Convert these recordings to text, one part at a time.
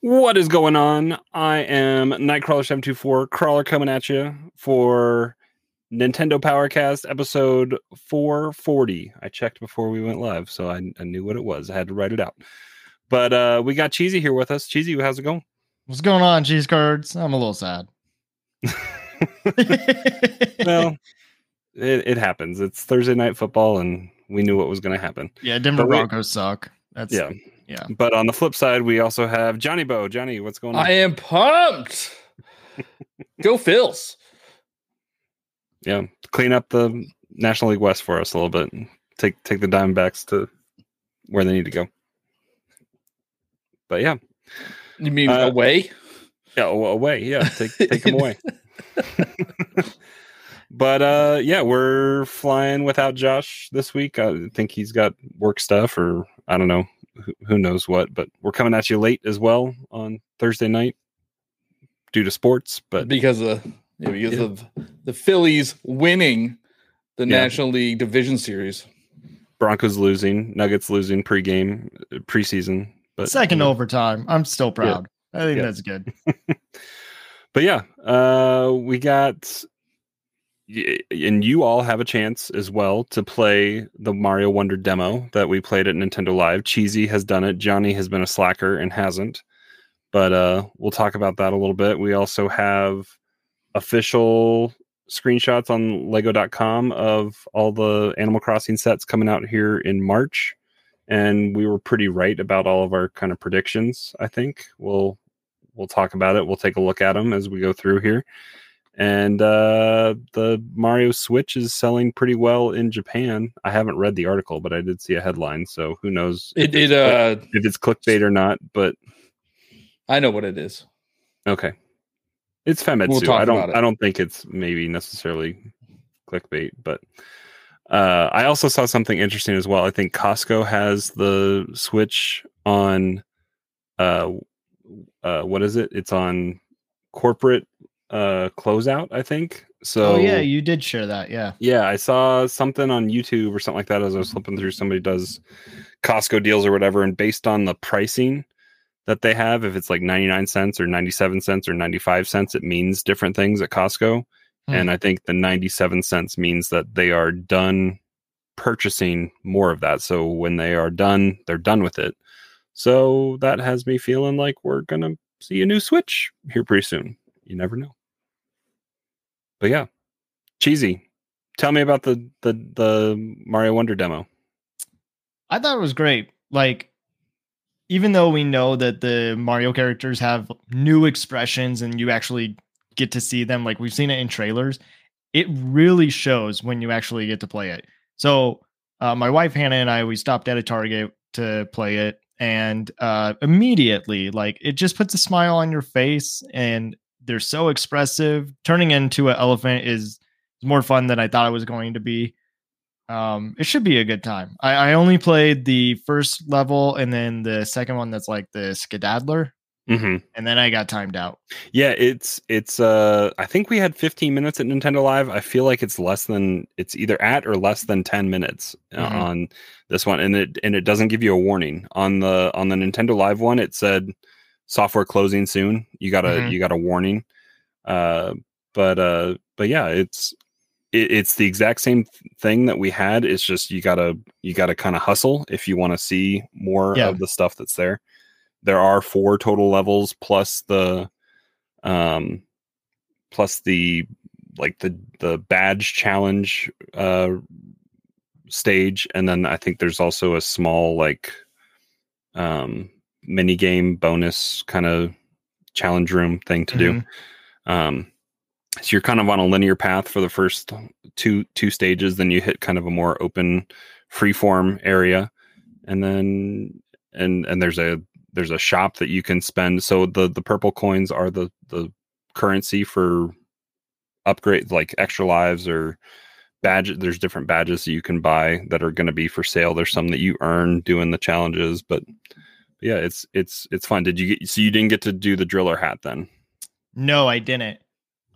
What is going on? I am Nightcrawlr724, Crawlr coming at you for Nintendo Powercast episode 440. I checked before we went live, so I, I knew what it was. I had to write it out. But uh, we got Cheesy here with us. Cheesy, how's it going? What's going on, cheese cards? I'm a little sad. well, it, it happens. It's Thursday night football, and we knew what was going to happen. yeah, Denver Broncos suck. That's Yeah. Yeah. But on the flip side, we also have Johniibo. Johnny, what's going on? I am pumped. Go Phils. yeah, clean up the National League West for us a little bit. Take take the Diamondbacks to where they need to go. But yeah, You mean Uh, away? yeah, away. Yeah, take take them away. but uh, yeah, we're flying without Josh this week. I think he's got work stuff, or I don't know, who, who knows what. But we're coming at you late as well on Thursday night due to sports. But because of yeah, because Yeah. of the Phillies winning the Yeah. National League Division Series. Broncos losing, Nuggets losing pregame, uh, preseason. But Second you know, overtime. I'm still proud. I think Yeah. that's good. but yeah, uh, we got, y- and you all have a chance as well to play the Mario Wonder demo that we played at Nintendo Live. Cheesy has done it. Johnny has been a slacker and hasn't. But uh, we'll talk about that a little bit. We also have official screenshots on lego.com of all the Animal Crossing sets coming out here in March. And we were pretty right about all of our kind of predictions, I think. We'll we'll talk about it. We'll take a look at them as we go through here. And uh, the Mario Switch is selling pretty well in Japan. I haven't read the article, but I did see a headline, so who knows It, if, it it's, uh if it's clickbait or not. But I know what it is. okay, it's Famitsu. We'll I don't. I don't think it's maybe necessarily clickbait, but uh, I also saw something interesting as well. I think Costco has the Switch on. Uh, uh, what is it? It's on corporate uh closeout. I think so. oh yeah, you did share that. Yeah. Yeah, I saw something on YouTube or something like that as I was flipping through. Somebody does Costco deals or whatever, and based on the pricing that they have, if it's like 99 cents or 97 cents or 95 cents, it means different things at Costco. Hmm. And I think the 97 cents means that they are done purchasing more of that. So when they are done, they're done with it. So that has me feeling like we're going to see a new Switch here pretty soon. You never know. But yeah, cheesy. Tell me about the the the Mario Wonder demo. I thought it was great. Like, even though we know that the Mario characters have new expressions and you actually get to see them, like we've seen it in trailers, it really shows when you actually get to play it. So, uh, my wife Hannah and I, we stopped at a Target to play it, and uh, immediately, like, it just puts a smile on your face, and they're so expressive. Turning into an elephant is more fun than I thought it was going to be um it should be a good time I, I only played the first level and then the second one that's like the skedaddler Mm-hmm. and then i got timed out Yeah, it's it's. uh I think we had 15 minutes at Nintendo Live. I feel like it's less than it's either at or less than 10 minutes uh, Mhm. on this one, and it and it doesn't give you a warning on the on the Nintendo Live one. It said software closing soon. You got a Mhm. you got a warning. Uh, but uh, but yeah, it's it, it's the exact same thing that we had. It's just you gotta you gotta kind of hustle if you want to see more Yeah. of the stuff that's there. There are four total levels plus the um plus the like the the badge challenge uh stage and then i think there's also a small like um mini game bonus kind of challenge room thing to do. Um so you're kind of on a linear path for the first two two stages then you hit kind of a more open free form area. And then and and there's a there's a shop that you can spend. So the the purple coins are the the currency for upgrade like extra lives or badge there's different badges that you can buy that are going to be for sale. There's some that you earn doing the challenges but yeah it's it's it's fun did you get so you didn't get to do the driller hat then No, I didn't.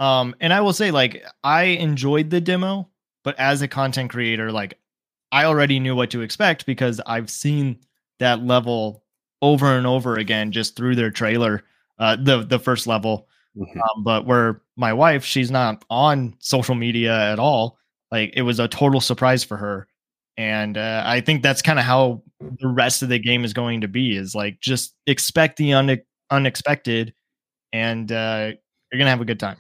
Um, and I will say, like, I enjoyed the demo, but as a content creator, like, I already knew what to expect because I've seen that level over and over again just through their trailer, uh, the the first level. Mhm. Um, but where my wife, she's not on social media at all. Like, it was a total surprise for her, and uh, I think that's kind of how the rest of the game is going to be. Is like just expect the une- unexpected, and uh, you're gonna have a good time.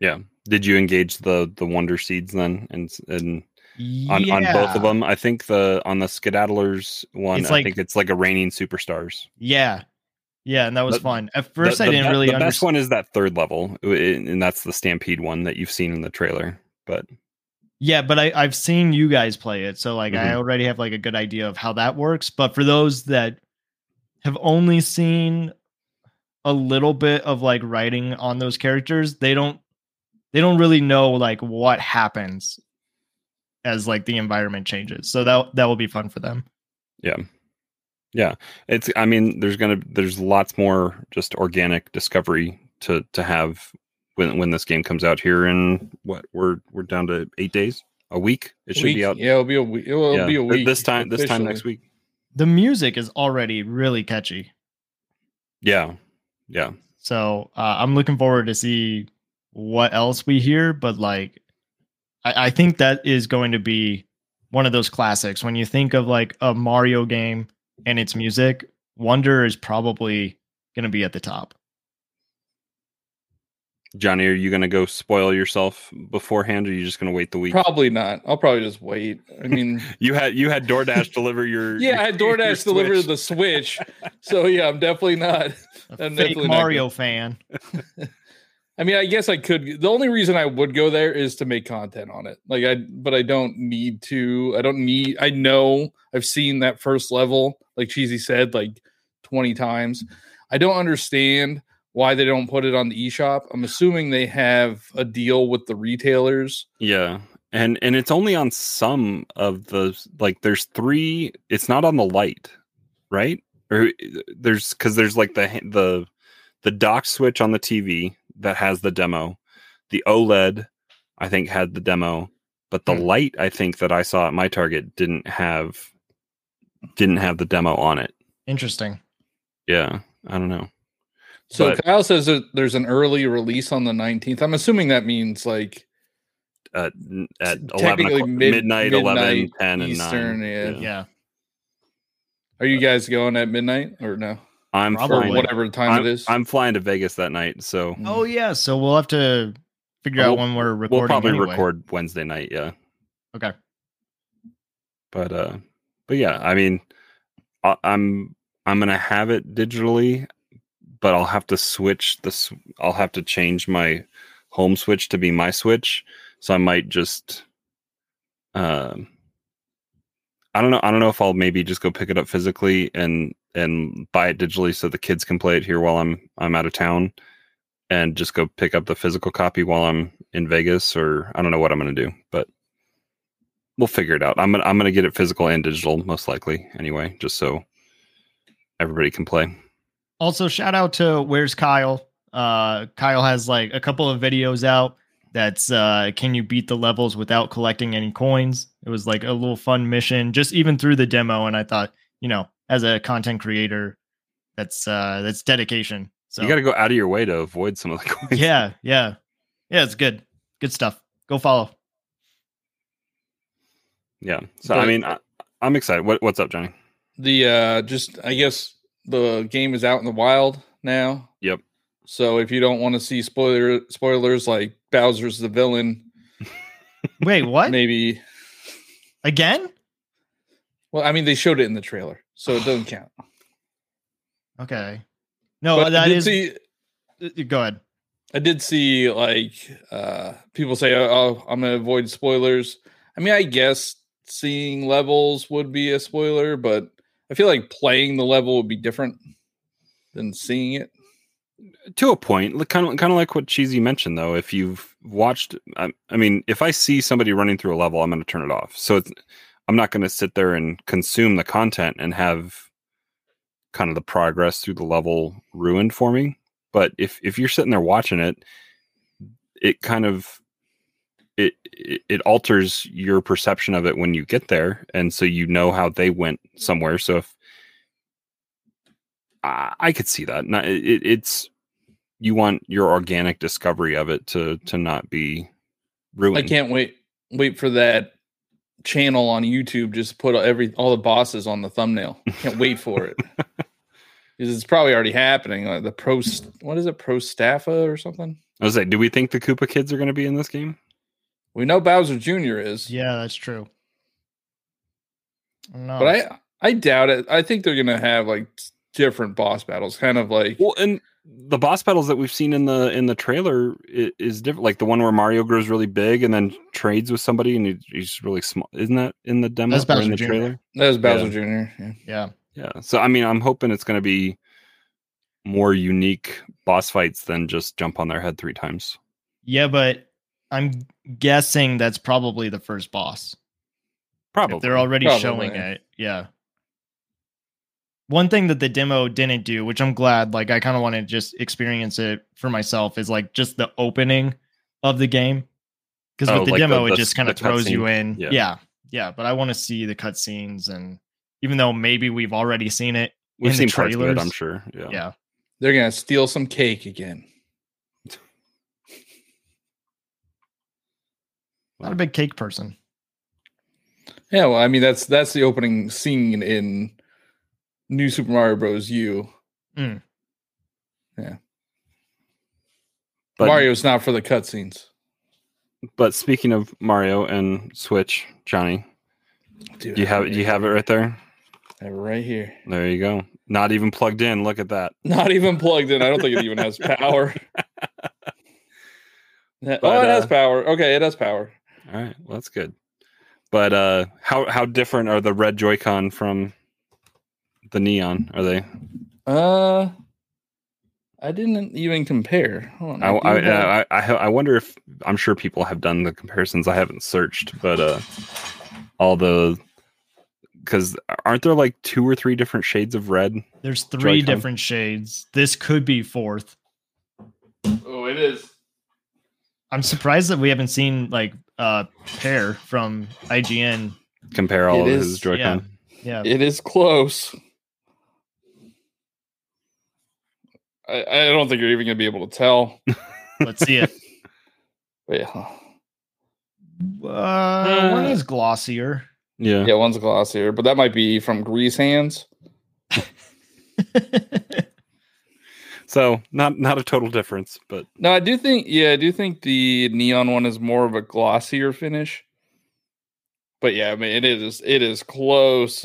yeah did you engage the the wonder seeds then and and on, on both of them i think the on the skedaddlers one It's i like- think it's like a raining superstars Yeah. Yeah, and that was The- fun. At The- first, I didn't be- really the best one is that third level and that's the stampede one that you've seen in the trailer but Yeah, but I, I've seen you guys play it, so like I Mhm. already have like a good idea of how that works. But for those that have only seen a little bit of like writing on those characters, they don't they don't really know like what happens as like the environment changes. So that that will be fun for them. yeah yeah it's i mean there's gonna there's lots more just organic discovery to to have when when this game comes out here in what we're we're down to eight days a week it should Week- be out Yeah, it'll be a week. It'll, yeah, be a week this time this time next week The music is already really catchy. yeah yeah So uh, I'm looking forward to see what else we hear. But like, I, I think that is going to be one of those classics. When you think of like a Mario game and its music, Wonder is probably going to be at the top. Johnny are you gonna go spoil yourself beforehand or are you just gonna wait the week Probably not. I'll probably just wait. I mean, you had you had DoorDash deliver your yeah, I had DoorDash deliver Switch. the Switch. So yeah, I'm definitely not. A I'm fake definitely not Mario fan. I mean, I guess I could. The only reason I would go there is to make content on it. Like I, but I don't need to. I don't need. I know I've seen that first level, like Cheesy said, like twenty times. I don't understand why they don't put it on the eShop. I'm assuming they have a deal with the retailers. Yeah. And and it's only on some of the like there's three it's not on the light, right? Or there's cuz there's like the the the dock switch on the TV that has the demo. The OLED I think had the demo, but the Hmm. light I think that I saw at my Target didn't have didn't have the demo on it. Interesting. Yeah, I don't know. So But- Kyle says that there's an early release on the 19th. I'm assuming that means like At at 11 Technically mid- midnight, 11, midnight 10 and Eastern, 9. yeah. Yeah. Are you guys going at midnight or no? I'm Probably. Flying whatever time I'm, it is. I'm flying to Vegas that night, so Oh yeah. So we'll have to figure We'll- out when we're recording. we'll probably anyway. record Wednesday night, yeah. Okay. But uh but yeah, I mean I, I'm I'm going to have it digitally, but I'll have to switch this I'll have to change my home switch to be my switch, so I might just um I don't know. I don't know if I'll maybe just go pick it up physically and and buy it digitally so the kids can play it here while I'm I'm out of town and just go pick up the physical copy while I'm in Vegas or I don't know what I'm to do, but we'll figure it out. I'm to I'm to get it physical and digital most likely anyway, just so everybody can play. Also, shout out to Where's Kyle? Uh, Kyle has like a couple of videos out. That's uh, can you beat the levels without collecting any coins? It was like a little fun mission, just even through the demo. And I thought, you know, as a content creator, that's uh, that's dedication. So You got to go out of your way to avoid some of the coins. yeah, yeah, yeah. It's good, good stuff. Go follow. Yeah. So I mean I, I'm excited. What, what's up, Johnny? the uh just I guess the game is out in the wild now. Yep. So if you don't want to see spoiler spoilers like Bowser's the villain, Wait, what? maybe Again? well, I mean they showed it in the trailer, so it doesn't count. Okay. No, But I did is. see uh, Go ahead. I did see like uh people say, "Oh, oh, I'm gonna avoid spoilers." I mean, I guess seeing levels would be a spoiler, but I feel like playing the level would be different. than seeing it. to a point kind of kind of like what cheesy mentioned though if you've watched I, I mean if i see somebody running through a level i'm going to turn it off so i'm not going to sit there and consume the content and have kind of the progress through the level ruined for me but if if you're sitting there watching it it kind of it, it it alters your perception of it when you get there and so you know how they went somewhere so if i, I could see that not it, it's you want your organic discovery of it to to not be ruined I can't wait wait for that channel on YouTube. Just put every all the bosses on the thumbnail. Can't wait for it. Because it's probably already happening. Like the pro, what is it, pro staffa or something? i was like do we think the koopa kids are going to be in this game We know Bowser Jr. is, Yeah, that's true. No, but I I doubt it. I think they're gonna have like different boss battles, kind of like well and the boss battles that we've seen in the in the trailer is, is different like the one where mario grows really big and then trades with somebody and he, he's really small isn't that in the demo That's or in the Jr.. trailer that was Bowser Jr. Yeah. yeah. Yeah. So I mean, I'm hoping it's going to be more unique boss fights than just jump on their head three times. Yeah, but I'm guessing that's probably the first boss. Probably. If they're already Probably. showing it. Yeah. One thing that the demo didn't do, which I'm glad, like I kind of want to just experience it for myself, is like just the opening of the game. Because Oh, with the like demo, the- it just kind of throws you in. Yeah. Yeah. yeah. But I want to see the cutscenes and even though maybe we've already seen it We've in seen the parts of it, trailers. I'm sure. Yeah. Yeah. They're gonna steal some cake again. Not a big cake person. Yeah, well, I mean that's that's the opening scene in New Super Mario Bros. U. Mm. But, Mario's not for the cutscenes. But speaking of Mario and Switch, Johnny, Dude, do you have do you have it right there? I have it right here. There you go. Not even plugged in. Look at that. Not even plugged in. I don't think it even has power. Yeah, oh, But, it has uh, power. Okay, it has power. All right. Well, that's good. But uh how how different are the red Joy-Con from the neon? Are they? Uh, I didn't even compare. Hold on, I do I, I I I wonder if I'm sure people have done the comparisons. I haven't searched, but uh all the because aren't there like two or three different shades of red? There's three Joy-Con. different shades. This could be fourth. oh, it is. I'm surprised that we haven't seen like uh pair from IGN. Compare all It of is, his Joy-Con. Yeah. It is close. I, I don't think you're even gonna be able to tell. Let's see it. But yeah, Uh, one is glossier. Yeah. yeah, one's glossier, but that might be from Grease Hands. So not not a total difference, but No, I do think, yeah, I do think the neon one is more of a glossier finish. But yeah, I mean, it is, it is close.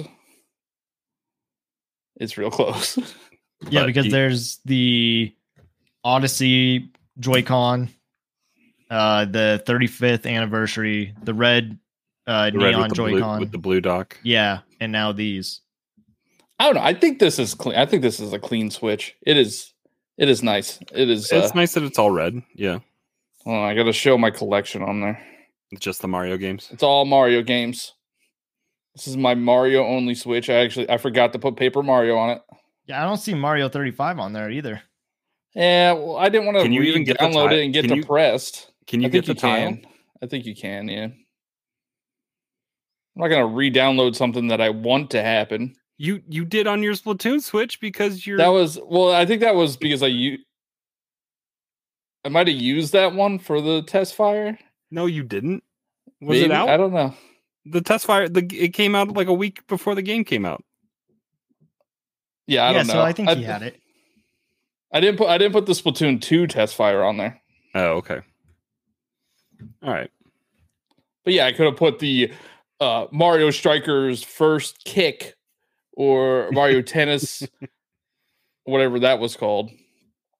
It's real close. yeah, But because you- there's the Odyssey Joy-Con, uh, the 35th anniversary, the red uh, the red neon with the blue, Joy-Con. with the blue dock. yeah, and now these. I don't know. I think this is clean. I think this is a clean switch. It is, it is nice. It is, It's uh, nice that it's all red. Yeah. hold on, I got to show my collection on there. It's just the Mario games. It's all Mario games. This is my Mario only Switch. I actually I forgot to put Paper Mario on it. Yeah, I don't see Mario 35 on there either. Yeah, well, I didn't want to Can you even get the download ti- it and get can you- depressed. Can you I think get the you tile? can. I think you can. Yeah. I'm not gonna re-download something that I want to happen. You you did on your Splatoon Switch because you're That was well. I think that was because I u- I might have used that one for the test fire. no, you didn't. Was it out? I don't know. the test fire the it came out like a week before the game came out. Yeah, I yeah, don't know. so I think he had it. I didn't put I didn't put the Splatoon two test fire on there. Oh, okay. All right. But yeah, I could have put the uh, Mario Strikers first kick or Mario Tennis, whatever that was called.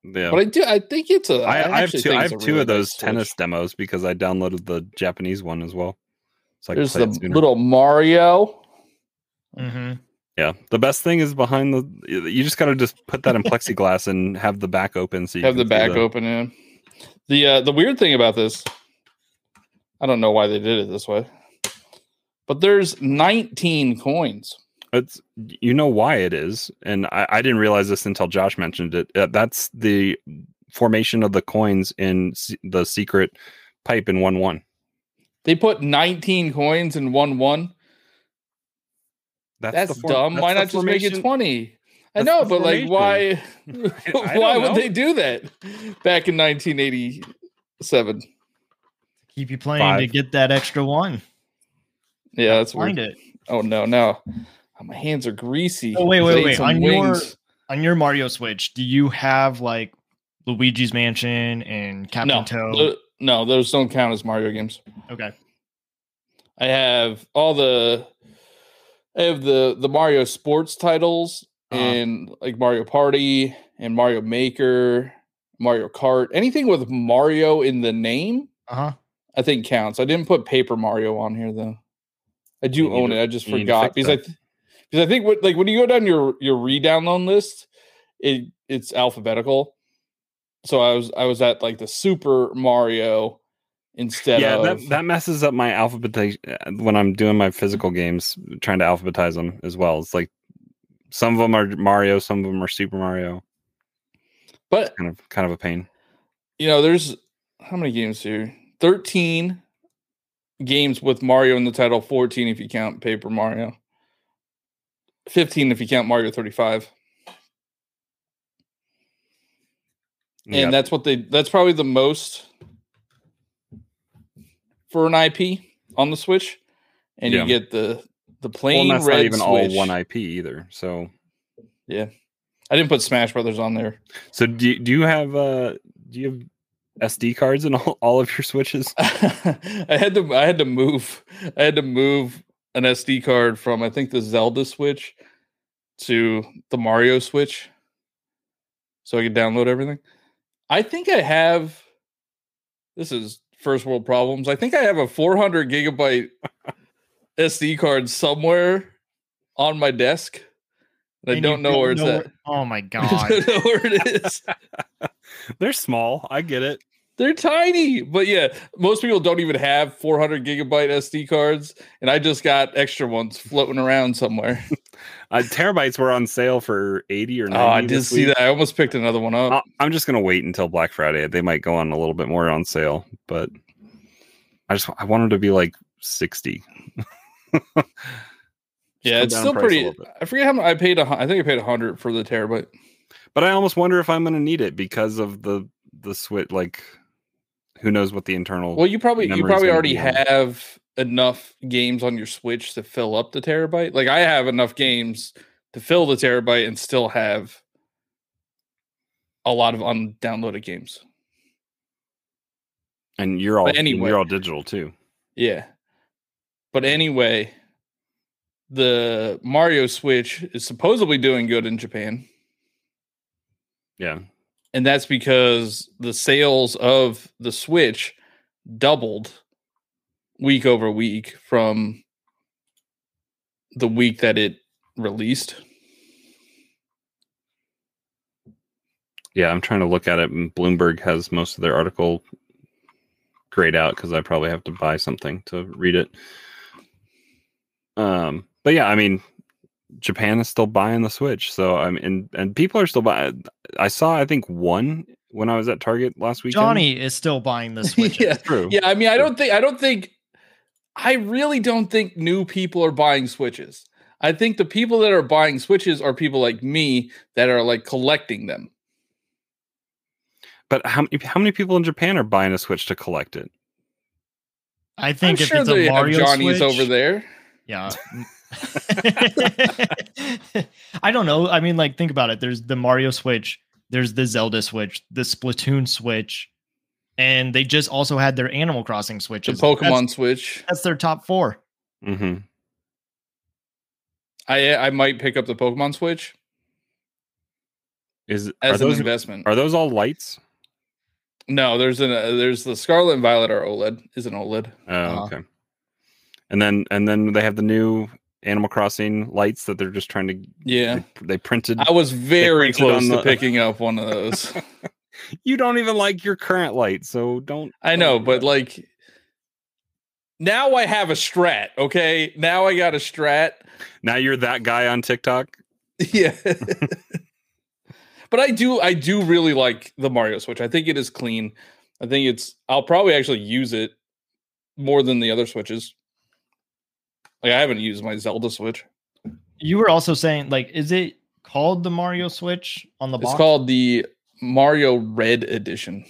Yeah. But I do, I think it's a. I, I, have two. I have two really of those nice Switch. tennis demos because I downloaded the Japanese one as well. So I There's the little Mario. hmm Yeah, the best thing is behind the. You just got to just put that in plexiglass and have the back open. So you have the can see back open in. The uh, the weird thing about this, I don't know why they did it this way, but there's 19 coins. It's you know why it is, and I, I didn't realize this until Josh mentioned it. Uh, that's the formation of the coins in se- the secret pipe in one one. They put 19 coins in one one. That's, the form- dumb. that's Why the not just make it 20? I know, the but like, why? Why would know. they do that back in 1987? Keep you playing to get that extra one. Yeah, that's Find weird. it. Oh no, no, Oh, my hands are greasy. Oh, wait, wait, wait. On your- On your Mario Switch, do you have like Luigi's Mansion and Captain no, Toad? no, those don't count as Mario games. okay. I have all the I have the the Mario sports titles Uh-huh. and like Mario Party and Mario Maker, Mario Kart, anything with Mario in the name, Uh huh. I think counts. I didn't put Paper Mario on here though. I do You own to- it. I just you need to forgot because I th- because I think what like when you go down your your redownload list, it it's alphabetical. So I was I was at like the Super Mario instead yeah, of that that messes up my alphabetization uh, when I'm doing my physical games, trying to alphabetize them as well. It's like some of them are Mario, some of them are Super Mario. but Kind of kind of a pain. you know, there's how many games here? 13 games with Mario in the title, 14 if you count Paper Mario. 15 if you count Mario 35. Yeah. And that's what they that's probably the most for an IP on the Switch. And Yeah. you get the the well, plain and that's red not even all one IP either. So yeah. I didn't put Smash Brothers on there. so do you, do you have uh do you have SD cards in all, all of your switches? I had to I had to move I had to move an SD card from I think the Zelda Switch to the Mario Switch so I could download everything. I think I have this is first world problems. I think I have a 400 gigabyte SD card somewhere on my desk. and I And you don't know where it's at. Oh my god! I don't know where it is. They're small. I get it. They're tiny, but yeah, most people don't even have 400 gigabyte SD cards, and I just got extra ones floating around somewhere. Uh, terabytes were on sale for 80 or 90 oh, I did see week. that. I almost picked another one up. I'll- I'm just gonna wait until Black Friday. They might go on a little bit more on sale, but I just I want them to be like 60. Yeah, it's still pretty. I forget how much I paid. A, I think I paid a hundred for the terabyte. But I almost wonder if I'm gonna need it because of the the switch. Like, who knows what the internal? Well, you probably you probably already have enough games on your Switch to fill up the terabyte. Like I have enough games to fill the terabyte and still have a lot of undownloaded games. and you're all but anyway. you're all digital too. Yeah. But anyway, the Mario Switch is supposedly doing good in Japan. Yeah, And that's because the sales of the Switch doubled week over week from the week that it released. yeah. I'm trying to look at it. Bloomberg has most of their article grayed out because I probably have to buy something to read it. Um, but yeah, I mean, Japan is still buying the Switch, so I mean, and, and people are still buying. I saw, I think, one when I was at Target last week. Johnny is still buying the Switch. yeah. true. Yeah, I mean, I don't think I don't think I really don't think new people are buying Switches. I think the people that are buying Switches are people like me that are like collecting them. But how many how many people in Japan are buying a Switch to collect it? I think I'm if sure it's a they Mario have Johnny's Switch, over there. Yeah. I don't know. I mean, like, think about it. There's the Mario Switch, there's the Zelda Switch, the Splatoon Switch, and they just also had their Animal Crossing Switch. The Pokemon That's, Switch. that's their top four. Mm-hmm. I I might pick up the Pokemon Switch Is are as an those investment. are those all lights? no, there's an uh, there's the Scarlet and Violet are OLED. Is an OLED. Oh, Uh-huh. okay. And then and then they have the new Animal Crossing lights that they're just trying to Yeah. they, they printed. I was very close to the- picking up one of those. you don't even like your current light, so don't. I know, but like now I have a strat, okay? Now I got a strat. now you're that guy on TikTok. Yeah. but I do I do really like the Mario Switch. I think it is clean. I think it's I'll probably actually use it more than the other switches. Like I haven't used my Zelda Switch. You were also saying, like, is it called the Mario Switch on the box? It's called the Mario Red Edition.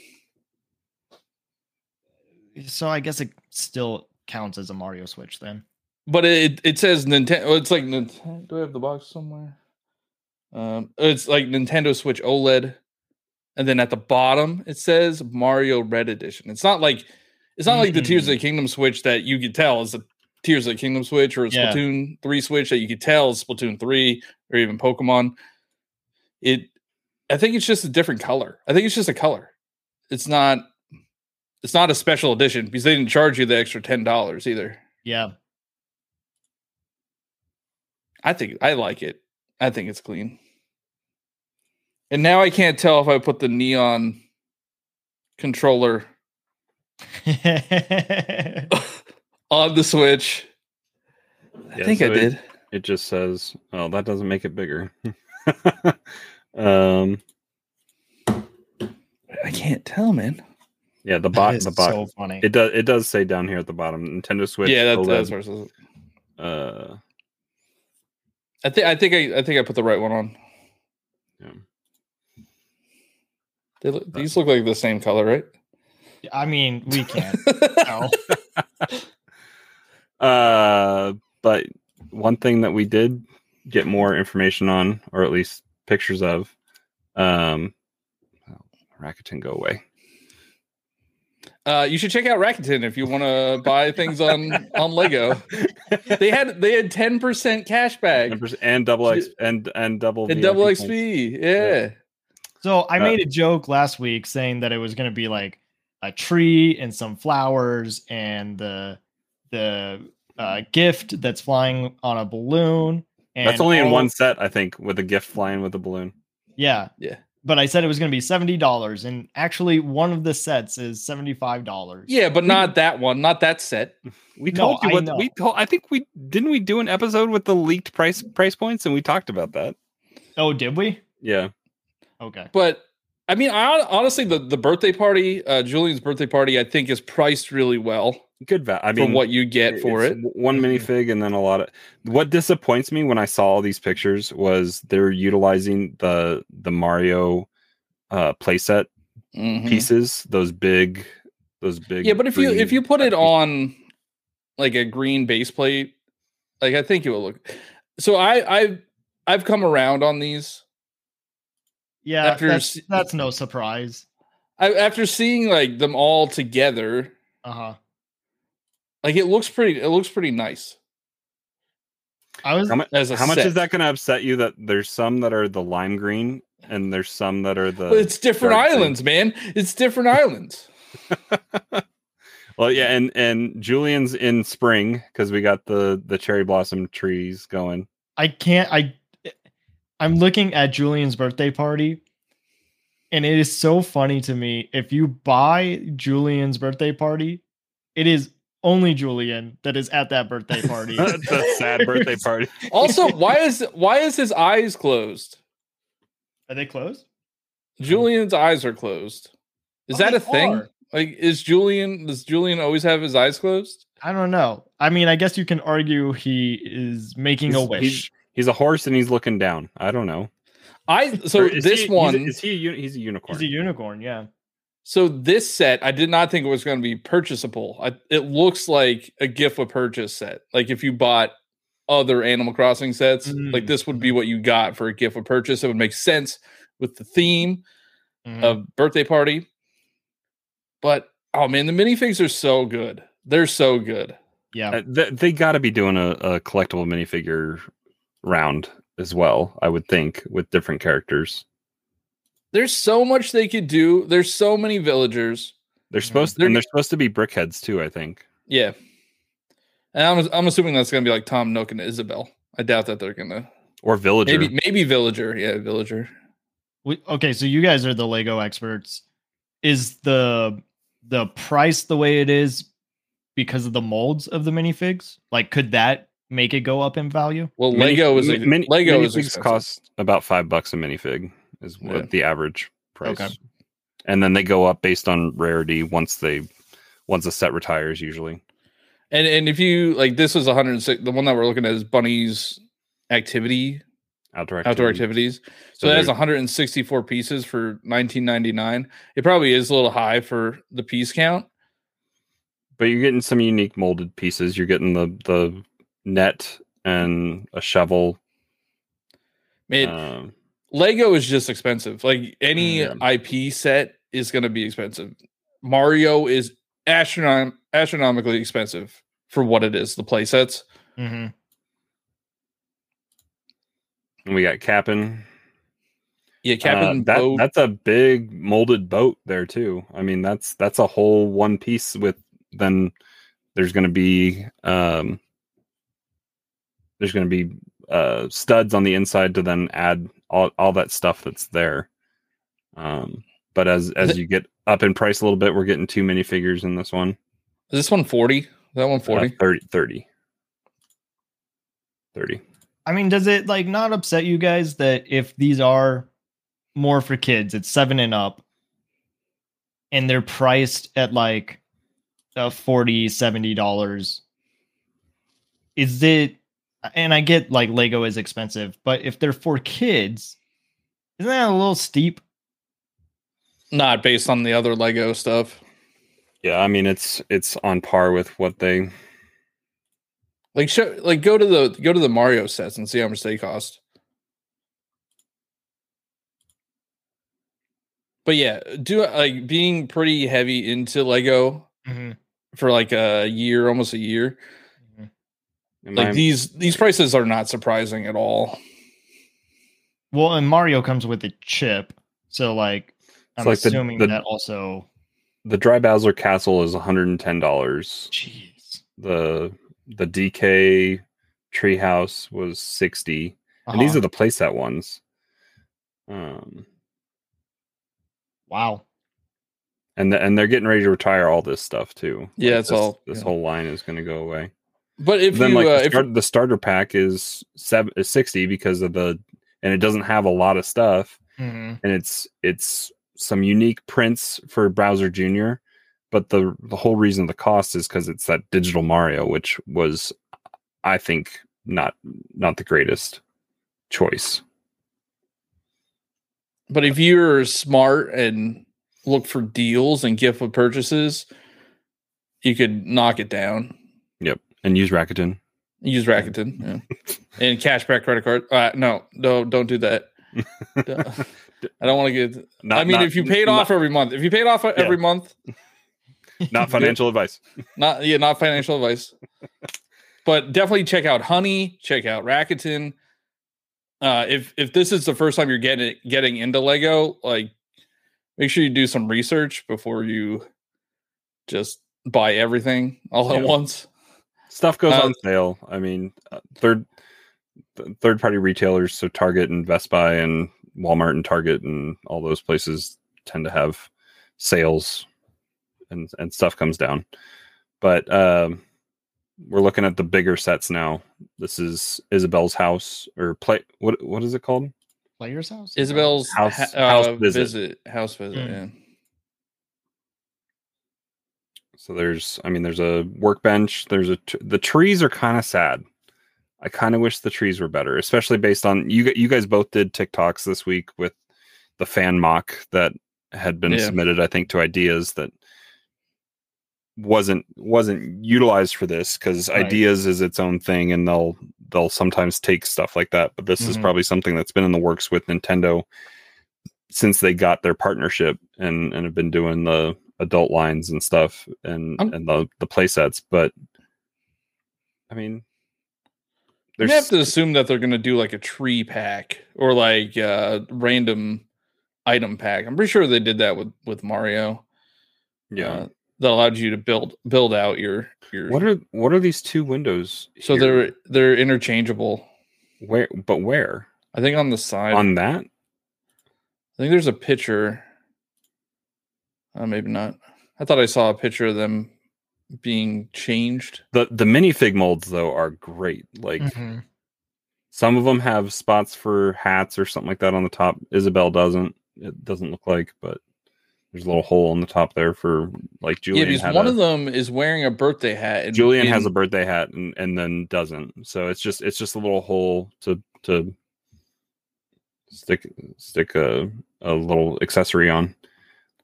So I guess it still counts as a Mario Switch then. But it it says Nintendo. It's like Nintendo. Do I have the box somewhere? Um, it's like Nintendo Switch OLED, and then at the bottom it says Mario Red Edition. It's not like it's not like the Tears of the Kingdom Switch that you could tell is a Tears of the Kingdom Switch or a Yeah. Splatoon Three Switch that you could tell is Splatoon Three or even Pokemon. It, I think it's just a different color. I think it's just a color. It's not. It's not a special edition because they didn't charge you the extra ten dollars either. Yeah. I think I like it. I think it's clean. And now I can't tell if I put the neon controller on the Switch. I Yeah, think I so it- did. It just says, "Oh, that doesn't make it bigger." um, I can't tell, man. yeah, the That bot, the bot. so funny. It does. It does say down here at the bottom, Nintendo Switch. yeah, that, OLED, that's where it says. uh, I think I think I, I think I put the right one on. Yeah. They look, these look like the same color, right? I mean, we can't. No. Uh, but one thing that we did get more information on, or at least pictures of, um, oh, Rakuten, go away. Uh, you should check out Rakuten if you want to buy things on on Lego. They had they had ten percent cash back and double X and and double and VIP double points. XP. Yeah. So I Uh, made a joke last week saying that it was going to be like a tree and some flowers and the the uh, gift that's flying on a balloon. And That's only in all- one set, I think, with a gift flying with a balloon. Yeah, Yeah. but I said it was going to be seventy dollars, and actually, one of the sets is seventy five dollars. Yeah, but not that one, not that set. We No, told you I what know. we told. I think we didn't we do an episode with the leaked price price points, and we talked about that. Oh, did we? Yeah, Okay. But I mean, I honestly the the birthday party, uh Julian's birthday party, I think is priced really well good. value. I for mean, what you get for it. One minifig and then a lot of. What disappoints me when I saw all these pictures was they're utilizing the the Mario uh playset Mhm. pieces. Those big, those big. Yeah, but if you if you put it on like a green base plate, like I think it will look. So I I've I've come around on these. Yeah, After that's, s- that's no surprise. I, after seeing like them all together, Uh huh. Like it looks pretty. It looks pretty nice I was How much? as How much is that going to upset you? That there's some that are the lime green, and there's some that are the. But it's different dark green. islands, man. It's different islands. well, yeah, and and Julian's in spring because we got the the cherry blossom trees going. I can't I I'm looking at Julian's birthday party and it is so funny to me if you buy Julian's birthday party it is only Julian that is at that birthday party. It's a sad birthday party. Also, why is why is his eyes closed? Are they closed? Julian's eyes are closed. Is Oh, that a thing? are. Like, is Julian? Does Julian always have his eyes closed? I don't know. I mean, I guess you can argue he is making a wish. He's, he's a horse and he's looking down. I don't know. I so this he- one. he's a, is he? A, he's a unicorn. He's a unicorn, yeah. So this set, I did not think it was going to be purchasable. I, it looks like a gift with purchase set. Like if you bought other Animal Crossing sets, like Mm. this would be what you got for a gift with purchase. It would make sense with the theme Mhm. of birthday party. But oh man, the minifigs are so good. They're so good. yeah. Uh, th- they got to be doing a, a collectible minifigure round as well. I would think with different characters. There's so much they could do. There's so many villagers. They're supposed They're- and they're supposed to be brickheads too. I think. Yeah. And I'm I'm assuming that's gonna be like Tom Nook and Isabelle. I doubt that they're gonna Or Villager. maybe maybe Villager. Yeah, Villager. We, okay, so you guys are the Lego experts. Is the the price the way it is because of the molds of the minifigs? Like, could that make it go up in value? Well, Mini- Lego is mi- mini- Lego is minifigs expensive. cost about five bucks a minifig is what Yeah. the average price. Okay. And then they go up based on rarity once they once a set retires usually. And and if you like, this is 106. The one that we're looking at is Bunnie's activity Outdoor outdoor activities. So, So that has 164 pieces for 1999. It probably is a little high for the piece count. But you're getting some unique molded pieces. You're getting the the net and a shovel. It, um, Lego is just expensive. Like any Yeah. IP set is going to be expensive. Mario is astronom- astronomically expensive for what it is. The play sets. Mm-hmm. and we got Kapp'n. Yeah, Uh, Captain that that's a big molded boat there too. I mean, that's that's a whole one piece with then there's going to be um there's going to be uh studs on the inside to then add all all that stuff that's there. Um but as as it- you get up in price a little bit, we're getting too many figures in this one. is this one 40? Is that one Uh, 40? 30 30 30 I mean, does it like not upset you guys that if these are more for kids, it's seven and up, and they're priced at like uh, 40 70 dollars? Is it? And I get like Lego is expensive, but if they're for kids, isn't that a little steep? Not based on the other Lego stuff. Yeah, I mean it's it's on par with what they Like show, like go to the go to the Mario sets and see how much they cost. But yeah, do like being pretty heavy into Lego mm-hmm. for like a year, almost a year. Am Like I- these these prices are not surprising at all. Well, and Mario comes with a chip, so like I'm like assuming the- that also. the dry Bowser Castle is $110. Jeez. The the DK treehouse was 60 and these Uh-huh. are the playset ones. Um wow. and the, and they're getting ready to retire all this stuff too. Yeah, it's this, all- this yeah. whole line is going to go away. But if then you like uh, the, if the starter pack is seven is 60 because of the and it doesn't have a lot of stuff Mhm. and it's it's some unique prints for Bowser Jr. But the the whole reason the cost is because it's that digital Mario, which was, I think, not not the greatest choice. but if you're smart and look for deals and gift with purchases, you could knock it down. Yep, and use Rakuten. Use Rakuten, yeah. and cashback credit card. Uh, no, no, don't do that. I don't want to get. Not, I mean, not- if you paid not- off every month, if you paid off every month, not financial advice. not yeah, not financial advice, but definitely check out Honey. Check out Rakuten. Uh, if if this is the first time you're getting getting into Lego, like make sure you do some research before you just buy everything all at once. Stuff goes Uh, on sale. I mean, uh, third third party retailers, so Target and Best Buy and Walmart and Target and all those places tend to have sales and and stuff comes down. But um, we're looking at the bigger sets now. This is Isabelle's house or play. What what is it called? Player's house. Isabelle's House- ha- house uh, visit. visit. house visit. Hmm. Yeah. So there's, I mean, there's a workbench. There's a t- the trees are kind of sad. I kind of wish the trees were better, especially based on you. You guys both did TikToks this week with the fan mock that had been Yeah. submitted. I think to ideas that wasn't wasn't utilized for this because Right. ideas is its own thing, and they'll they'll sometimes take stuff like that. But this is Mhm. probably something that's been in the works with Nintendo since they got their partnership and and have been doing the adult lines and stuff and I'm- and the the play sets but i mean You have to assume that they're going to do like a tree pack or like uh random item pack. I'm pretty sure they did that with with Mario. yeah Uh, that allowed you to build build out your your. What are what are these two windows? so here? they're they're interchangeable. where? But where? I think on the side. On that? I think there's a picture. Uh, maybe not. I thought I saw a picture of them being changed. The the minifig molds though are great. Like Mhm. some of them have spots for hats or something like that on the top. Isabelle doesn't. It doesn't look like, but there's a little hole on the top there for like Julian. yeah, because one a- of them is wearing a birthday hat. And Julian has a birthday hat and, and then doesn't. So it's just it's just a little hole to to stick stick a a little accessory on.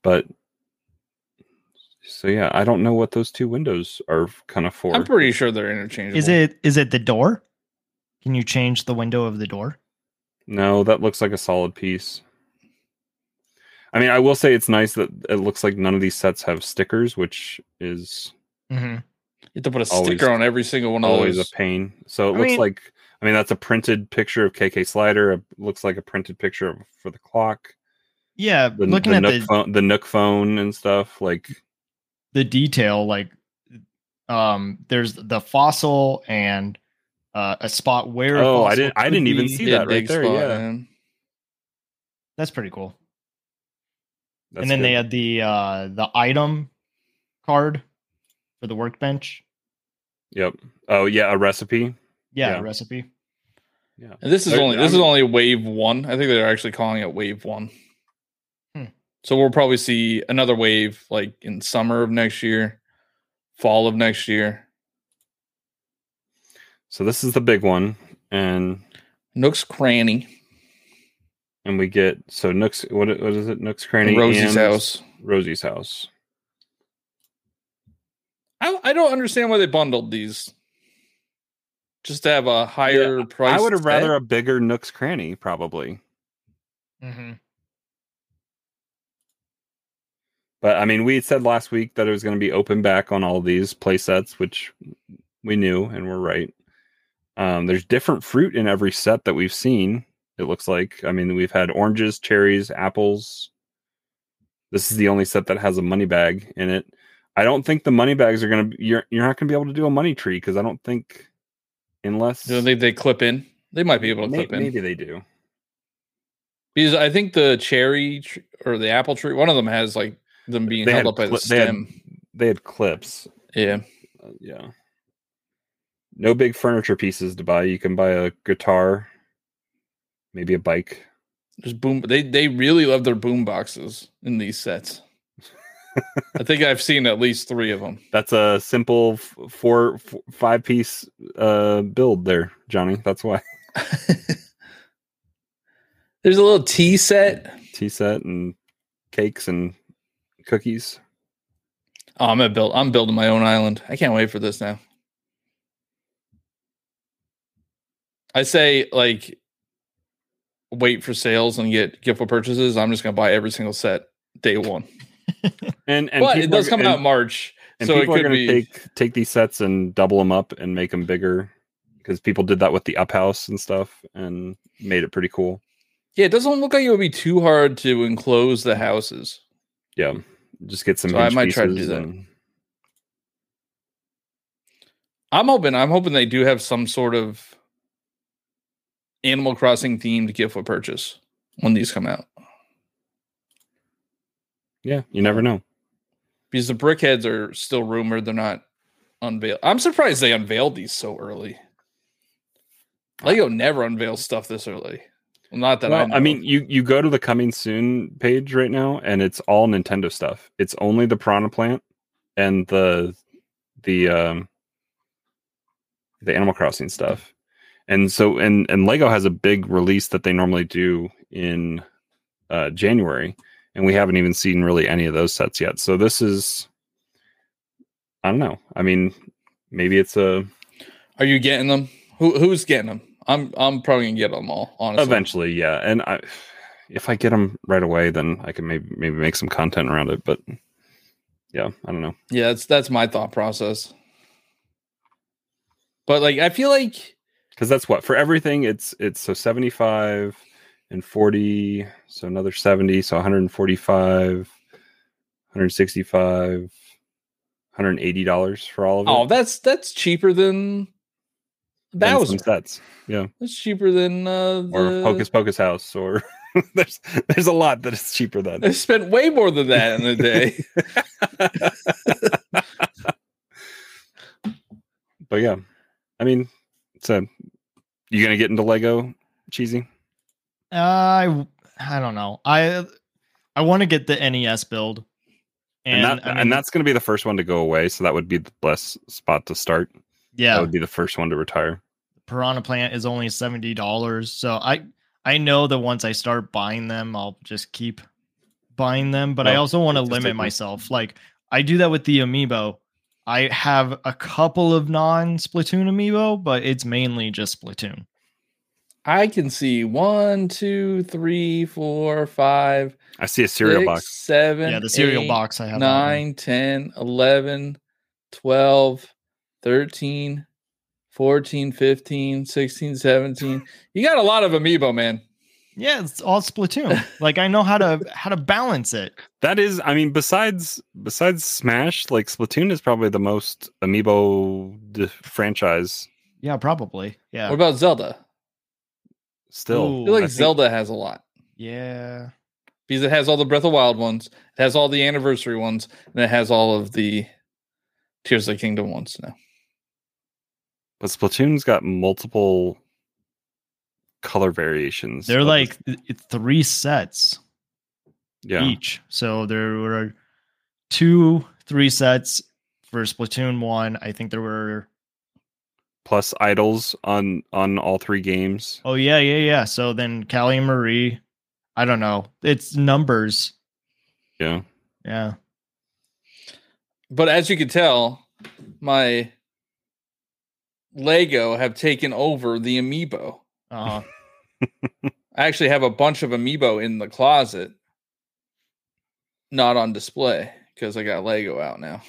But so yeah, I don't know what those two windows are kind of for. I'm pretty sure they're interchangeable. Is it is it the door? Can you change the window of the door? No, that looks like a solid piece. I mean, I will say it's nice that it looks like none of these sets have stickers, which is Mm-hmm. You have to put a Always- sticker on every single one of always those. a pain. So it I looks mean- like I mean that's a printed picture of KK Slider. It looks like a printed picture of, for the clock. Yeah, The, looking the at Nook the phone, the Nook phone and stuff. Like the detail, like um, there's the fossil and uh, a spot where. Oh, I didn't- I didn't even see that right dig there, yeah. man. That's pretty cool. that's and then they had the uh, the item card for the workbench. Yep. Oh yeah, a recipe. Yeah, Yeah. recipe. Yeah. And this is They're- only this is I'm- only wave one. I think they're actually calling it wave one. So we'll probably see another wave like in summer of next year, fall of next year. So this is the big one, and Nook's Cranny, and we get so Nook's what what is it? Nook's Cranny, Rosie's and house. Rosie's house. I, I don't understand why they bundled these. Just to have a higher price. I would have rather a bigger Nook's Cranny, probably. Mm-hmm. But I mean, we said last week that it was going to be open back on all these play sets, which we knew and we're right. Um, there's different fruit in every set that we've seen. It looks like. I mean, we've had oranges, cherries, apples. This is the only set that has a money bag in it. I don't think the money bags are going to. You're you're not going to be able to do a money tree because I don't think, unless Do they, they clip in? They might be able to may- clip in. maybe they do. Because I think the cherry tr- or the apple tree, one of them has like them being They held up by the cli- they had- stem. They had clips. yeah. Uh, yeah. No big furniture pieces to buy. You can buy a guitar, maybe a bike. There's boom. They they really love their boom boxes in these sets. I think I've seen at least three of them. That's a simple f- four, five piece uh, build there, Johnny. That's why There's a little tea set. tea set and cakes and cookies. Oh, I'm gonna build. I'm building my own island. I can't wait for this now. I say like wait for sales and get gift with purchases. I'm just gonna buy every single set day one. And and but it does are- come and, out in March, and so it people are going to be. take take these sets and double them up and make them bigger because people did that with the up house and stuff and made it pretty cool. Yeah, it doesn't look like it would be too hard to enclose the houses. Yeah, just get some. So I might try to do that. and- I'm hoping. I'm hoping they do have some sort of Animal Crossing themed gift with purchase when these come out. Yeah, you never know. because the brickheads are still rumored they're not unveiled. I'm surprised they unveiled these so early. Lego never unveils stuff this early. Well, not that I Well, know. I mean, you you go to the coming soon page right now, and it's all Nintendo stuff. It's only the Piranha Plant and the the um the Animal Crossing stuff, and so and and Lego has a big release that they normally do in uh January, and we haven't even seen really any of those sets yet. So this is, I don't know. I mean, maybe it's a are you getting them? Who who's getting them? I'm I'm probably gonna get them all. Honestly, eventually, yeah. And I, if I get them right away, then I can maybe maybe make some content around it. But yeah, I don't know. Yeah, that's that's my thought process. But like, I feel like because that's what for everything it's it's so 75 and 40 so another 70 so 145 165 hundred eighty dollars for all of it. Oh, that's that's cheaper than Bowser. sets, yeah, That's cheaper than uh, or the. Hocus Pocus House, or there's there's a lot that is cheaper than. I spent way more than that in a day. but yeah, I mean, so you gonna get into Lego Cheezy? Uh, I I don't know. I I want to get the NES build, And, and, that, I mean, and that's going to be the first one to go away. So that would be the best spot to start. yeah. That would be the first one to retire. Piranha Plant is only seventy dollars, so I I know that once I start buying them, I'll just keep buying them. But I also want to limit take them. myself. Like I do that with the amiibo. I have a couple of non Splatoon amiibo, but it's mainly just Splatoon. I can see one, two, three, four, five, I see a cereal six, box. seven, yeah, the cereal eight, box I have. that one. 9, 10, 11, 12, 13, 14, 15, 16, 17. You got a lot of amiibo, man. Yeah, it's all Splatoon. like I know how to how to balance it. That is, I mean, besides besides Smash, like Splatoon is probably the most amiibo d- franchise Yeah, probably. Yeah. What about Zelda? still. Ooh. I feel like I think- Zelda has a lot yeah. because it has all the Breath of Wild ones, it has all the anniversary ones, and it has all of the Tears of the Kingdom ones now. But Splatoon's got multiple color variations. They're like th- three sets. yeah, each. So there were two three sets for Splatoon 1. I think there were plus idols on on all three games. Oh yeah, yeah, yeah. So then Callie and Marie, I don't know. It's numbers. Yeah, Yeah. But as you can tell, my Lego have taken over the amiibo. Uh, I actually have a bunch of amiibo in the closet, not on display because I got Lego out now.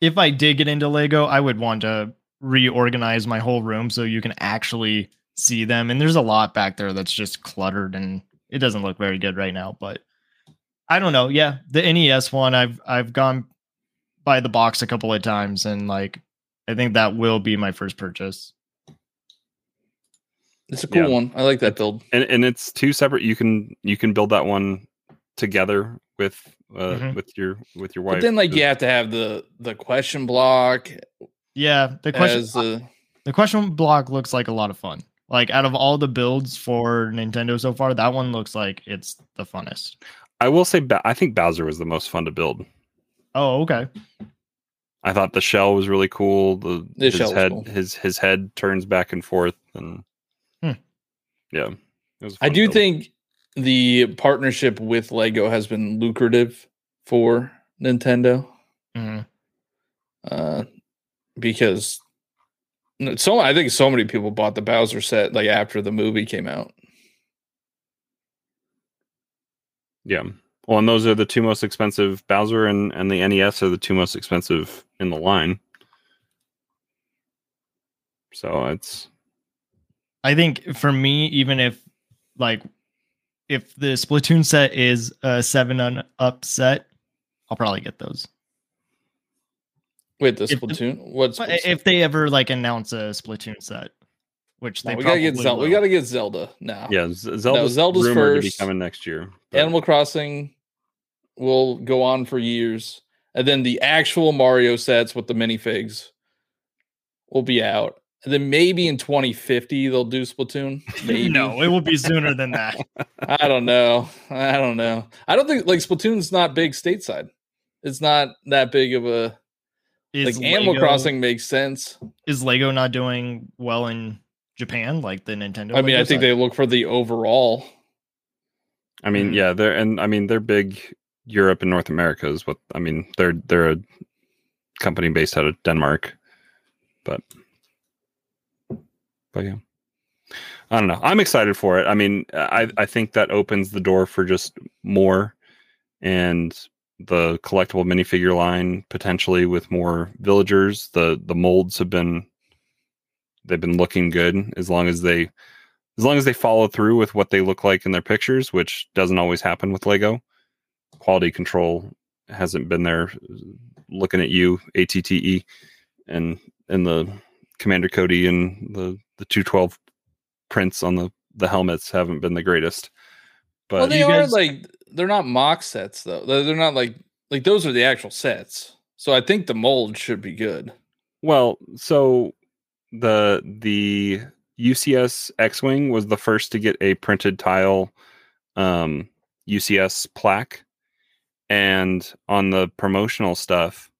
if I did get into Lego, I would want to reorganize my whole room so you can actually see them. And there's a lot back there that's just cluttered and it doesn't look very good right now. But I don't know. Yeah, the NES one, I've I've gone by the box a couple of times and like I think that will be my first purchase. It's a cool Yeah. one. I like that build. and and it's two separate. You can you can build that one together with uh Mhm. with your with your wife. But then, like, you have to have the the question block Yeah, the question as the the question block looks like a lot of fun. Like out of all the builds for Nintendo so far, that one looks like it's the funnest. I will say, Ba- I think Bowser was the most fun to build. Oh, okay. I thought the shell was really cool. The The his head cool. his his head turns back and forth and Hmm. yeah. It was a I do build. think the partnership with Lego has been lucrative for Nintendo Mhm. uh, because so I think so many people bought the Bowser set like after the movie came out. Yeah. Well, and those are the two most expensive. Bowser and, and the NES are the two most expensive in the line. So it's I think for me, even if like if the Splatoon set is a seven-on-up set, I'll probably get those. Wait, the If- Splatoon? What's But if they ever like announce a Splatoon set, which they we gotta get probably Zelda. We gotta get Zelda now. yeah, Z- Zelda's, Zelda's rumored to be first. coming next year. but- Animal Crossing will go on for years, and then the actual Mario sets with the minifigs will be out. And then maybe in 2050 they'll do Splatoon. Maybe. no, it will be sooner than that. I don't know. I don't know. I don't think like Splatoon's not big stateside. It's not that big of a Is like Animal Lego- Crossing makes sense. is Lego not doing well in Japan like the Nintendo? I mean, I think set? they look for the overall. I mean, yeah, they're and I mean they're big Europe and North America is what I mean. They're they're a company based out of Denmark, but but yeah, I don't know. I'm excited for it. I mean, I I think that opens the door for just more and the collectible minifigure line potentially with more villagers. The the molds have been they've been looking good as long as they as long as they follow through with what they look like in their pictures, which doesn't always happen with Lego. Quality control hasn't been there looking at you, ATTE, and and the Commander Cody and the the two twelve prints on the the helmets haven't been the greatest. But well, they you are guys- like they're not mock sets though. They're, they're not like like those are the actual sets. So I think the mold should be good. Well, so the the UCS X-wing was the first to get a printed tile um UCS plaque and on the promotional stuff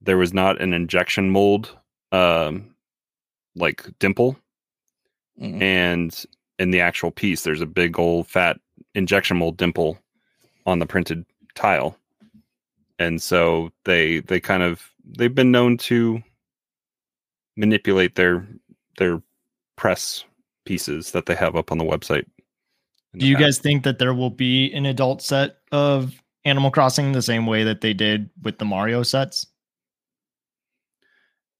there was not an injection mold um like dimple. Mm. and in the actual piece there's a big old fat injection mold dimple on the printed tile. And so they they kind of they've been known to manipulate their their press pieces that they have up on the website Do you guys think that there will be an adult set of Animal Crossing the same way that they did with the Mario sets?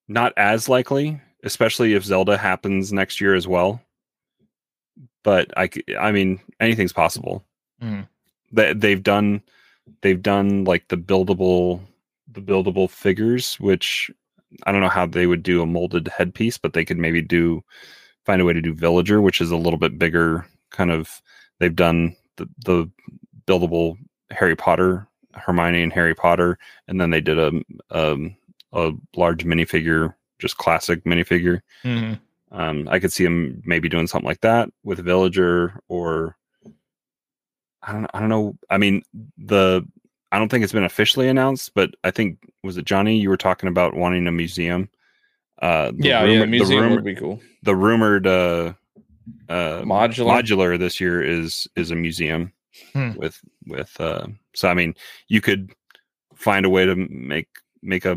not as likely especially if zelda happens next year as well. But I, I mean anything's possible. Hmm. They, they've done they've done like the buildable the buildable figures which i don't know how they would do a molded headpiece but they could maybe do find a way to do villager which is a little bit bigger kind of they've done the the buildable harry potter hermione and harry potter and then they did a um a large minifigure just classic minifigure Mhm. um, I could see him maybe doing something like that with Villager or I don't I don't know. I mean the I don't think it's been officially announced, but I think was it Johnny you were talking about wanting a museum. Uh, the Yeah, rumor- yeah, the museum rumor- would be cool. the rumored uh, uh, Modular. modular this year is is a museum Hmm. with with uh so I mean you could find a way to make make a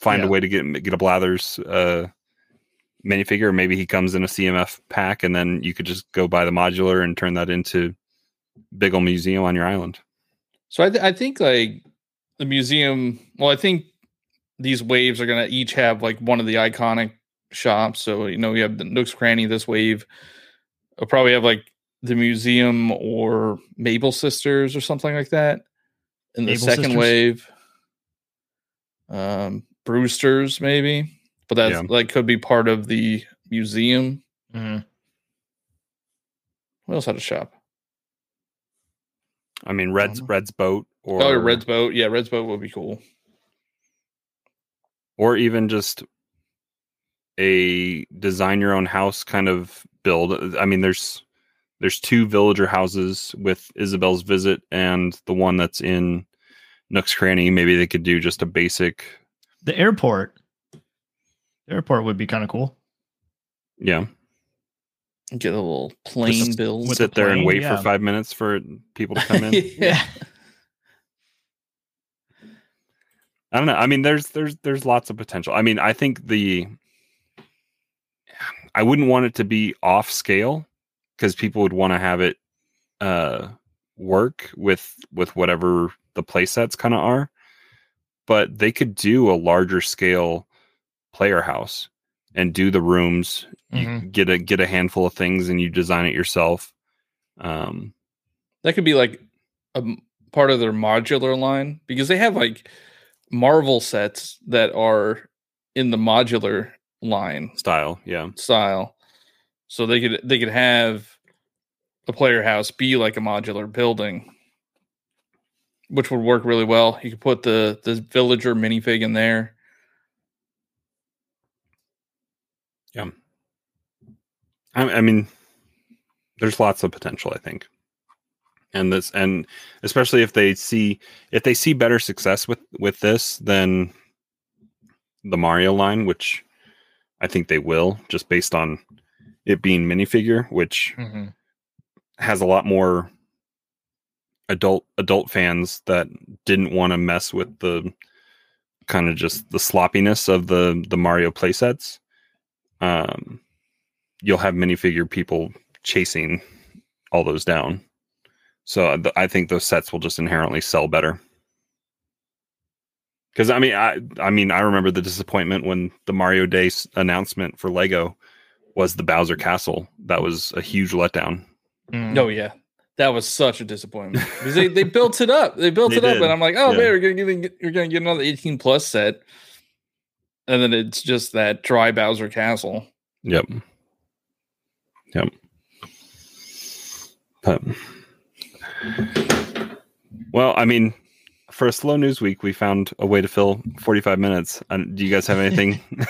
find Yeah. a way to get get a Blathers uh minifigure maybe he comes in a CMF pack and then you could just go buy the modular and turn that into big old museum on your island. So I, th- I think like the museum. Well, I think these waves are gonna each have like one of the iconic shops. So you know you have the Nooks Cranny this wave. I'll probably have like the museum or Mabel Sisters or something like that. In the Mabel second Sisters? wave, um, Brewsters maybe, but that's Yeah. like could be part of the museum. Mhm. What else had a shop? I mean Red's Mhm. Red's boat or oh, Red's boat. Yeah, Red's boat would be cool. or even just a design your own house kind of build. I mean, there's there's two villager houses with Isabelle's visit and the one that's in Nook's Cranny. Maybe they could do just a basic, The airport. The airport would be kind of cool. yeah. Get a little plane Just build. Sit the there and wait yeah. for five minutes for people to come in. yeah. I don't know. I mean, there's there's there's lots of potential. I mean, I think the I wouldn't want it to be off scale because people would want to have it uh work with with whatever the play sets kind of are. But they could do a larger scale player house and do the rooms. You Mhm. get a get a handful of things and you design it yourself. Um That could be like a part of their modular line because they have like Marvel sets that are in the modular line style, yeah. style. So they could they could have a player house be like a modular building. Which would work really well. You could put the the villager minifig in there. Yeah. I, I mean, there's lots of potential, I think. And this, and especially if they see if they see better success with with this than the Mario line, which I think they will, just based on it being minifigure, which Mhm. Has a lot more adult adult fans that didn't want to mess with the kind of just the sloppiness of the the Mario playsets. Um, you'll have minifigure people chasing all those down. So uh, I think those sets will just inherently sell better. Because I mean, I I mean, I remember the disappointment when the Mario Day announcement for Lego was the Bowser Castle. That was a huge letdown. Mhm. Oh yeah. That was such a disappointment because they, they built it up. They built They it up, and I'm like, oh Yeah. man, you're gonna get you're gonna get another 18 plus set, and then it's just that dry Bowser Castle. Yep. Yep. But well, I mean, for a slow news week, we found a way to fill 45 minutes. Uh, do you guys have anything?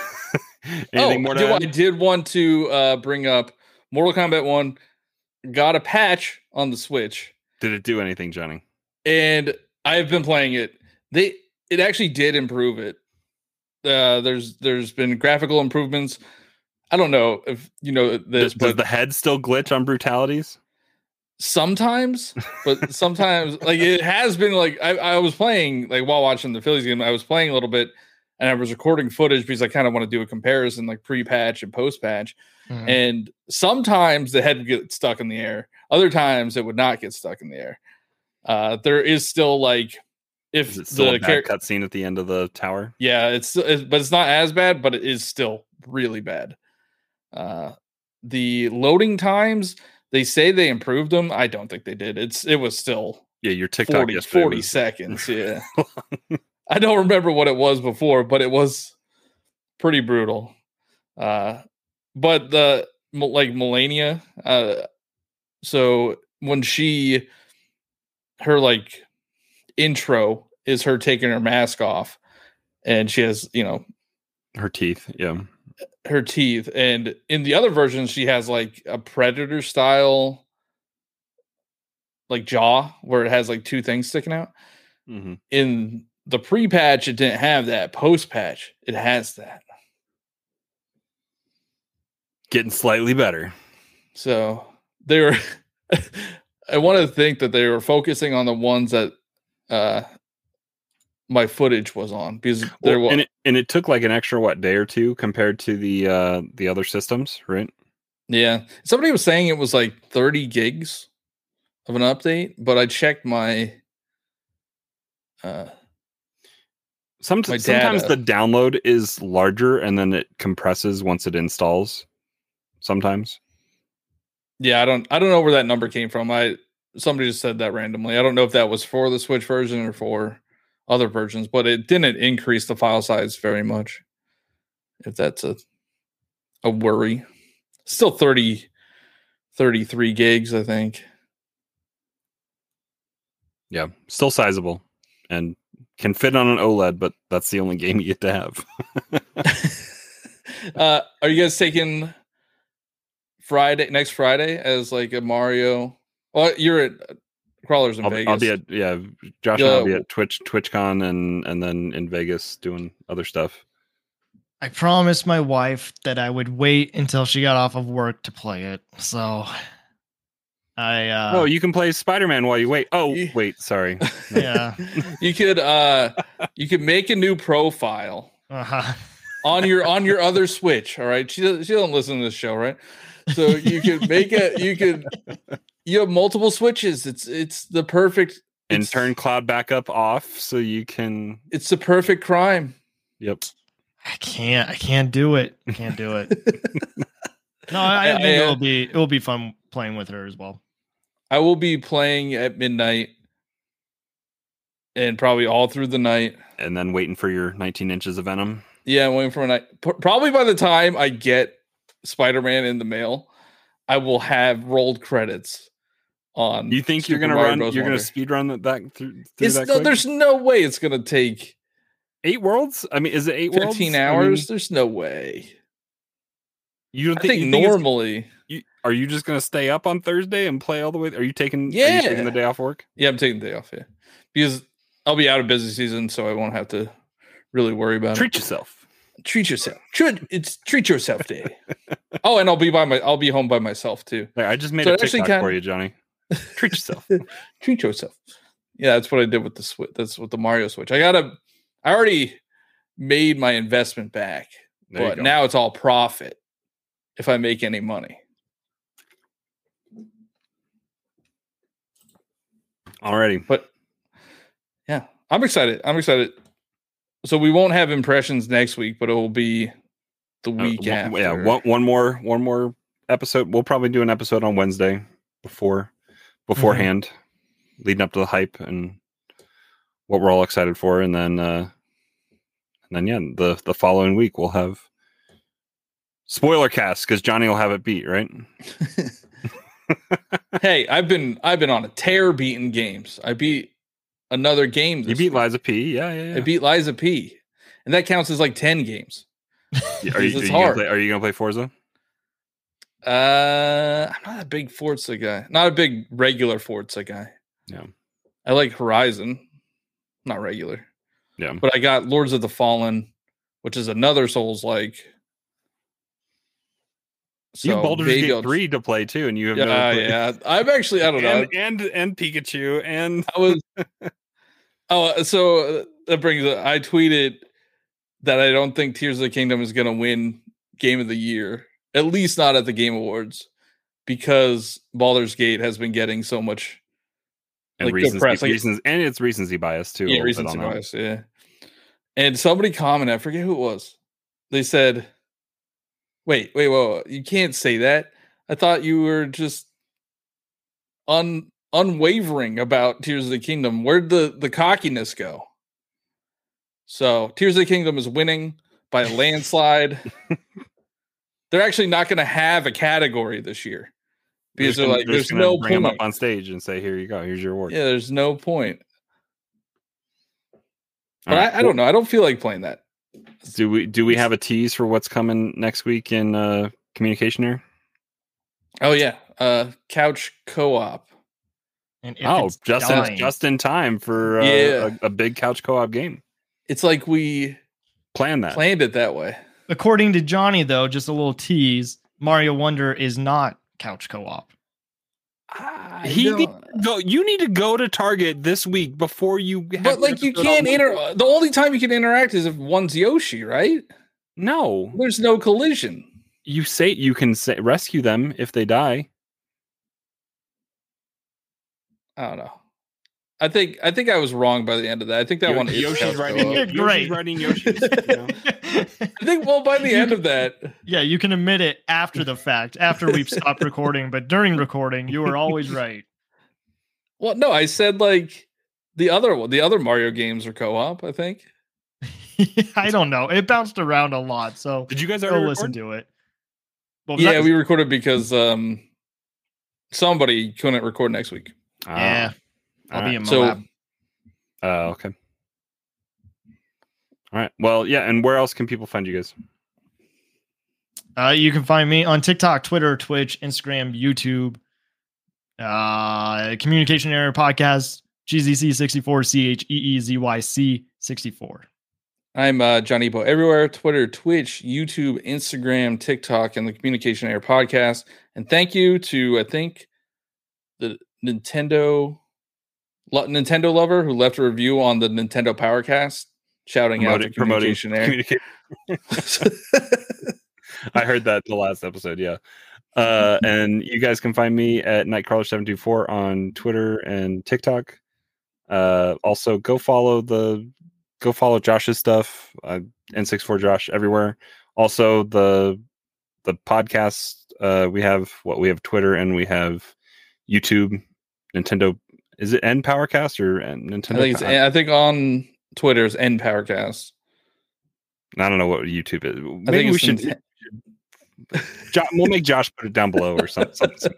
anything oh, more I to did, add? I did want to uh, bring up Mortal Kombat One got a patch on the Switch, Did it do anything, Johnny? and I've been playing it. They it actually did improve it. Uh, there's there's been graphical improvements. I don't know if you know this, Does, does the head still glitch on brutalities? sometimes but sometimes like it has been like I, I was playing like while watching the phillies game i was playing a little bit and i was recording footage because i kind of want to do a comparison like pre-patch and post-patch Mhm. and sometimes the head would get stuck in the air other times it would not get stuck in the air. Uh there is still like if Is it still the a bad char- cutscene at the end of the tower? yeah it's, it's but it's not as bad but it is still really bad. Uh the loading times they say they improved them i don't think they did. It's it was still Yeah, your TikTok 40, 40 was- seconds yeah i don't remember what it was before but it was pretty brutal uh but the like Mileena uh so when she her like intro is her taking her mask off and she has you know her teeth. Yeah. her teeth and in the other version she has like a predator style like jaw where it has like two things sticking out hmm in the pre-patch it didn't have that post-patch it has that Getting slightly better. so they were i want to think that they were focusing on the ones that uh my footage was on because there Well, was and it and it took like an extra what day or two compared to the uh the other systems, right? Yeah. Somebody was saying it was like 30 gigs of an update, but I checked my uh Some, sometimes the download is larger and then it compresses once it installs. Sometimes. yeah, I don't I don't know where that number came from. I somebody just said that randomly. I don't know if that was for the Switch version or for other versions, but it didn't increase the file size very much. If that's a a worry. Still 30 33 gigs, I think. Yeah, still sizable and can fit on an OLED, but that's the only game you get to have. uh, are you guys taking Friday next Friday as like a Mario? Well, you're at uh, Crawlr's in I'll, Vegas. I'll be at yeah, Josh and I'll be at Twitch TwitchCon and and then in Vegas doing other stuff. I promised my wife that I would wait until she got off of work to play it. So I uh oh, you can play Spider Man while you wait. Oh, Ye- wait, sorry. yeah. you could uh you could make a new profile Uh-huh. on your on your other Switch. All right, she doesn't- she don't listen to this show, right? So you could make it. You could you have multiple switches. It's it's the perfect and it's- turn cloud backup off so you can. It's the perfect crime. Yep. I can't I can't do it. I can't do it. No, I, I think yeah. it'll be it'll be fun playing with her as well. I will be playing at midnight and probably all through the night. And then waiting for your 19 inches of venom. Yeah, waiting for a night. Probably by the time I get Spider Man in the mail, I will have rolled credits on. You think you're gonna Mario run? Bros. You're gonna speed run that back through, through that no, there's no way it's gonna take eight worlds. I mean, is it eight 15 worlds? I mean, hours. there's no way. you don't think, think you think normally. Are you just gonna stay up on Thursday and play all the way? Are you taking? Are you taking the day off work? Yeah, I'm taking the day off. Yeah, because I'll be out of busy season, so I won't have to really worry about Treat it. yourself. Treat yourself. Treat it's treat yourself day. oh, and I'll be by my I'll be home by myself too. Like, I just made So a TikTok for kinda- you, Johnny. Treat yourself. treat yourself. Yeah, that's what I did with the switch. That's with the Mario Switch. I gotta. I already made my investment back, There but now it's all profit if I make any money. Alrighty. But yeah, I'm excited. I'm excited. So we won't have impressions next week, but it will be the Uh, week one- after. Yeah, one, one more one more episode. We'll probably do an episode on Wednesday before beforehand, leading up to the hype and what we're all excited for, and then uh, and then yeah, the the following week we'll have spoiler cast because Johnny will have it beat right. hey, I've been I've been on a tear beating games. I beat another game. You beat week. Lies of P. Yeah, yeah, yeah. I beat Lies of P, and that counts as like ten games. Are you, are you hard. Gonna play, are you gonna play Forza? Uh, I'm not a big Forza guy. Not a big regular Forza guy. Yeah. I like Horizon, not regular. Yeah. But I got Lords of the Fallen, which is another Souls like. You have Baldur's Gate three to play too, and you have Yeah, played- yeah. I'm actually I don't know. and, and and Pikachu and I was oh, so uh, that brings it. I tweeted that I don't think Tears of the Kingdom is going to win Game of the Year, at least not at the Game Awards, because Baldur's Gate has been getting so much and like, recency, press, like- reasons and it's recency bias too. yeah, recency bias. Yeah, and somebody commented, I forget who it was. They said, "Wait, wait, whoa, you can't say that. I thought you were just un unwavering about Tears of the Kingdom. Where'd the the cockiness go?" So Tears of the Kingdom is winning by a landslide. they're actually not going to have a category this year because they're gonna- like, they're there's no bring point. up on stage and say, "Here you go. Here's your award." Yeah, there's no point. But right, I, I don't know. I don't feel like playing that. Do we do we have a tease for what's coming next week in uh, communication here? Oh yeah, uh, couch co-op. And if Oh, just in, dying- just in time for uh, Yeah. a, a big couch co-op game. It's like we planned that. planned it that way. according to Johnny, though, just a little tease. Mario Wonder is not couch co-op. He need go. You need to go to Target this week before you. have but like you can't on- inter. The only time you can interact is if one's Yoshi, right? No, There's no collision. you say you can say, rescue them if they die. I don't know. I think I think I was wrong by the end of that. I think that Yo- one is Yoshi's couch riding. co-op. Yoshi's Great. riding Yoshi's. You know? I think well by the end of that, yeah, you can admit it after the fact, after we've stopped recording, but during recording, you were always right. well, no, I said like the other one, the other Mario games are co-op. I think. I don't know. It bounced around a lot, so Did you guys ever listen to it. What was Yeah, that? we recorded because um somebody couldn't record next week. Ah, yeah, I'll all be right. in So- Moab. Oh, okay. All right. Well, yeah. And where else can people find you guys? Uh, you can find me on TikTok, Twitter, Twitch, Instagram, YouTube, uh, Communication Error Podcast, CheezyC64, C H E E Z Y C 64. I'm uh, Johniibo everywhere Twitter, Twitch, YouTube, Instagram, TikTok, and the Communication Error podcast. And thank you to, I think, the Nintendo lo- Nintendo lover who left a review on the Nintendo Powercast, shouting out to Promoting- Communication I heard that the last episode. Yeah. Uh, and you guys can find me at Nightcrawlr724 on Twitter and TikTok. Uh, also, go follow the go follow Josh's stuff. Uh, N64 Josh everywhere. Also, the the podcast. Uh, we have what we have Twitter and we have YouTube. Nintendo. Is it N Powercast or N- Nintendo? I think it's I think on Twitter is N Powercast. I don't know what YouTube is. I Maybe think we should. Ninte- Jo- we'll make Josh put it down below or something. something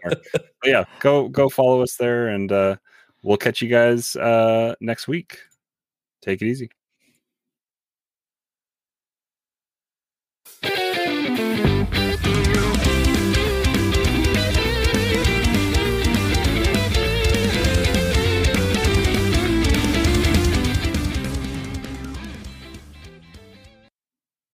yeah, go go follow us there, and uh, we'll catch you guys uh, next week. Take it easy.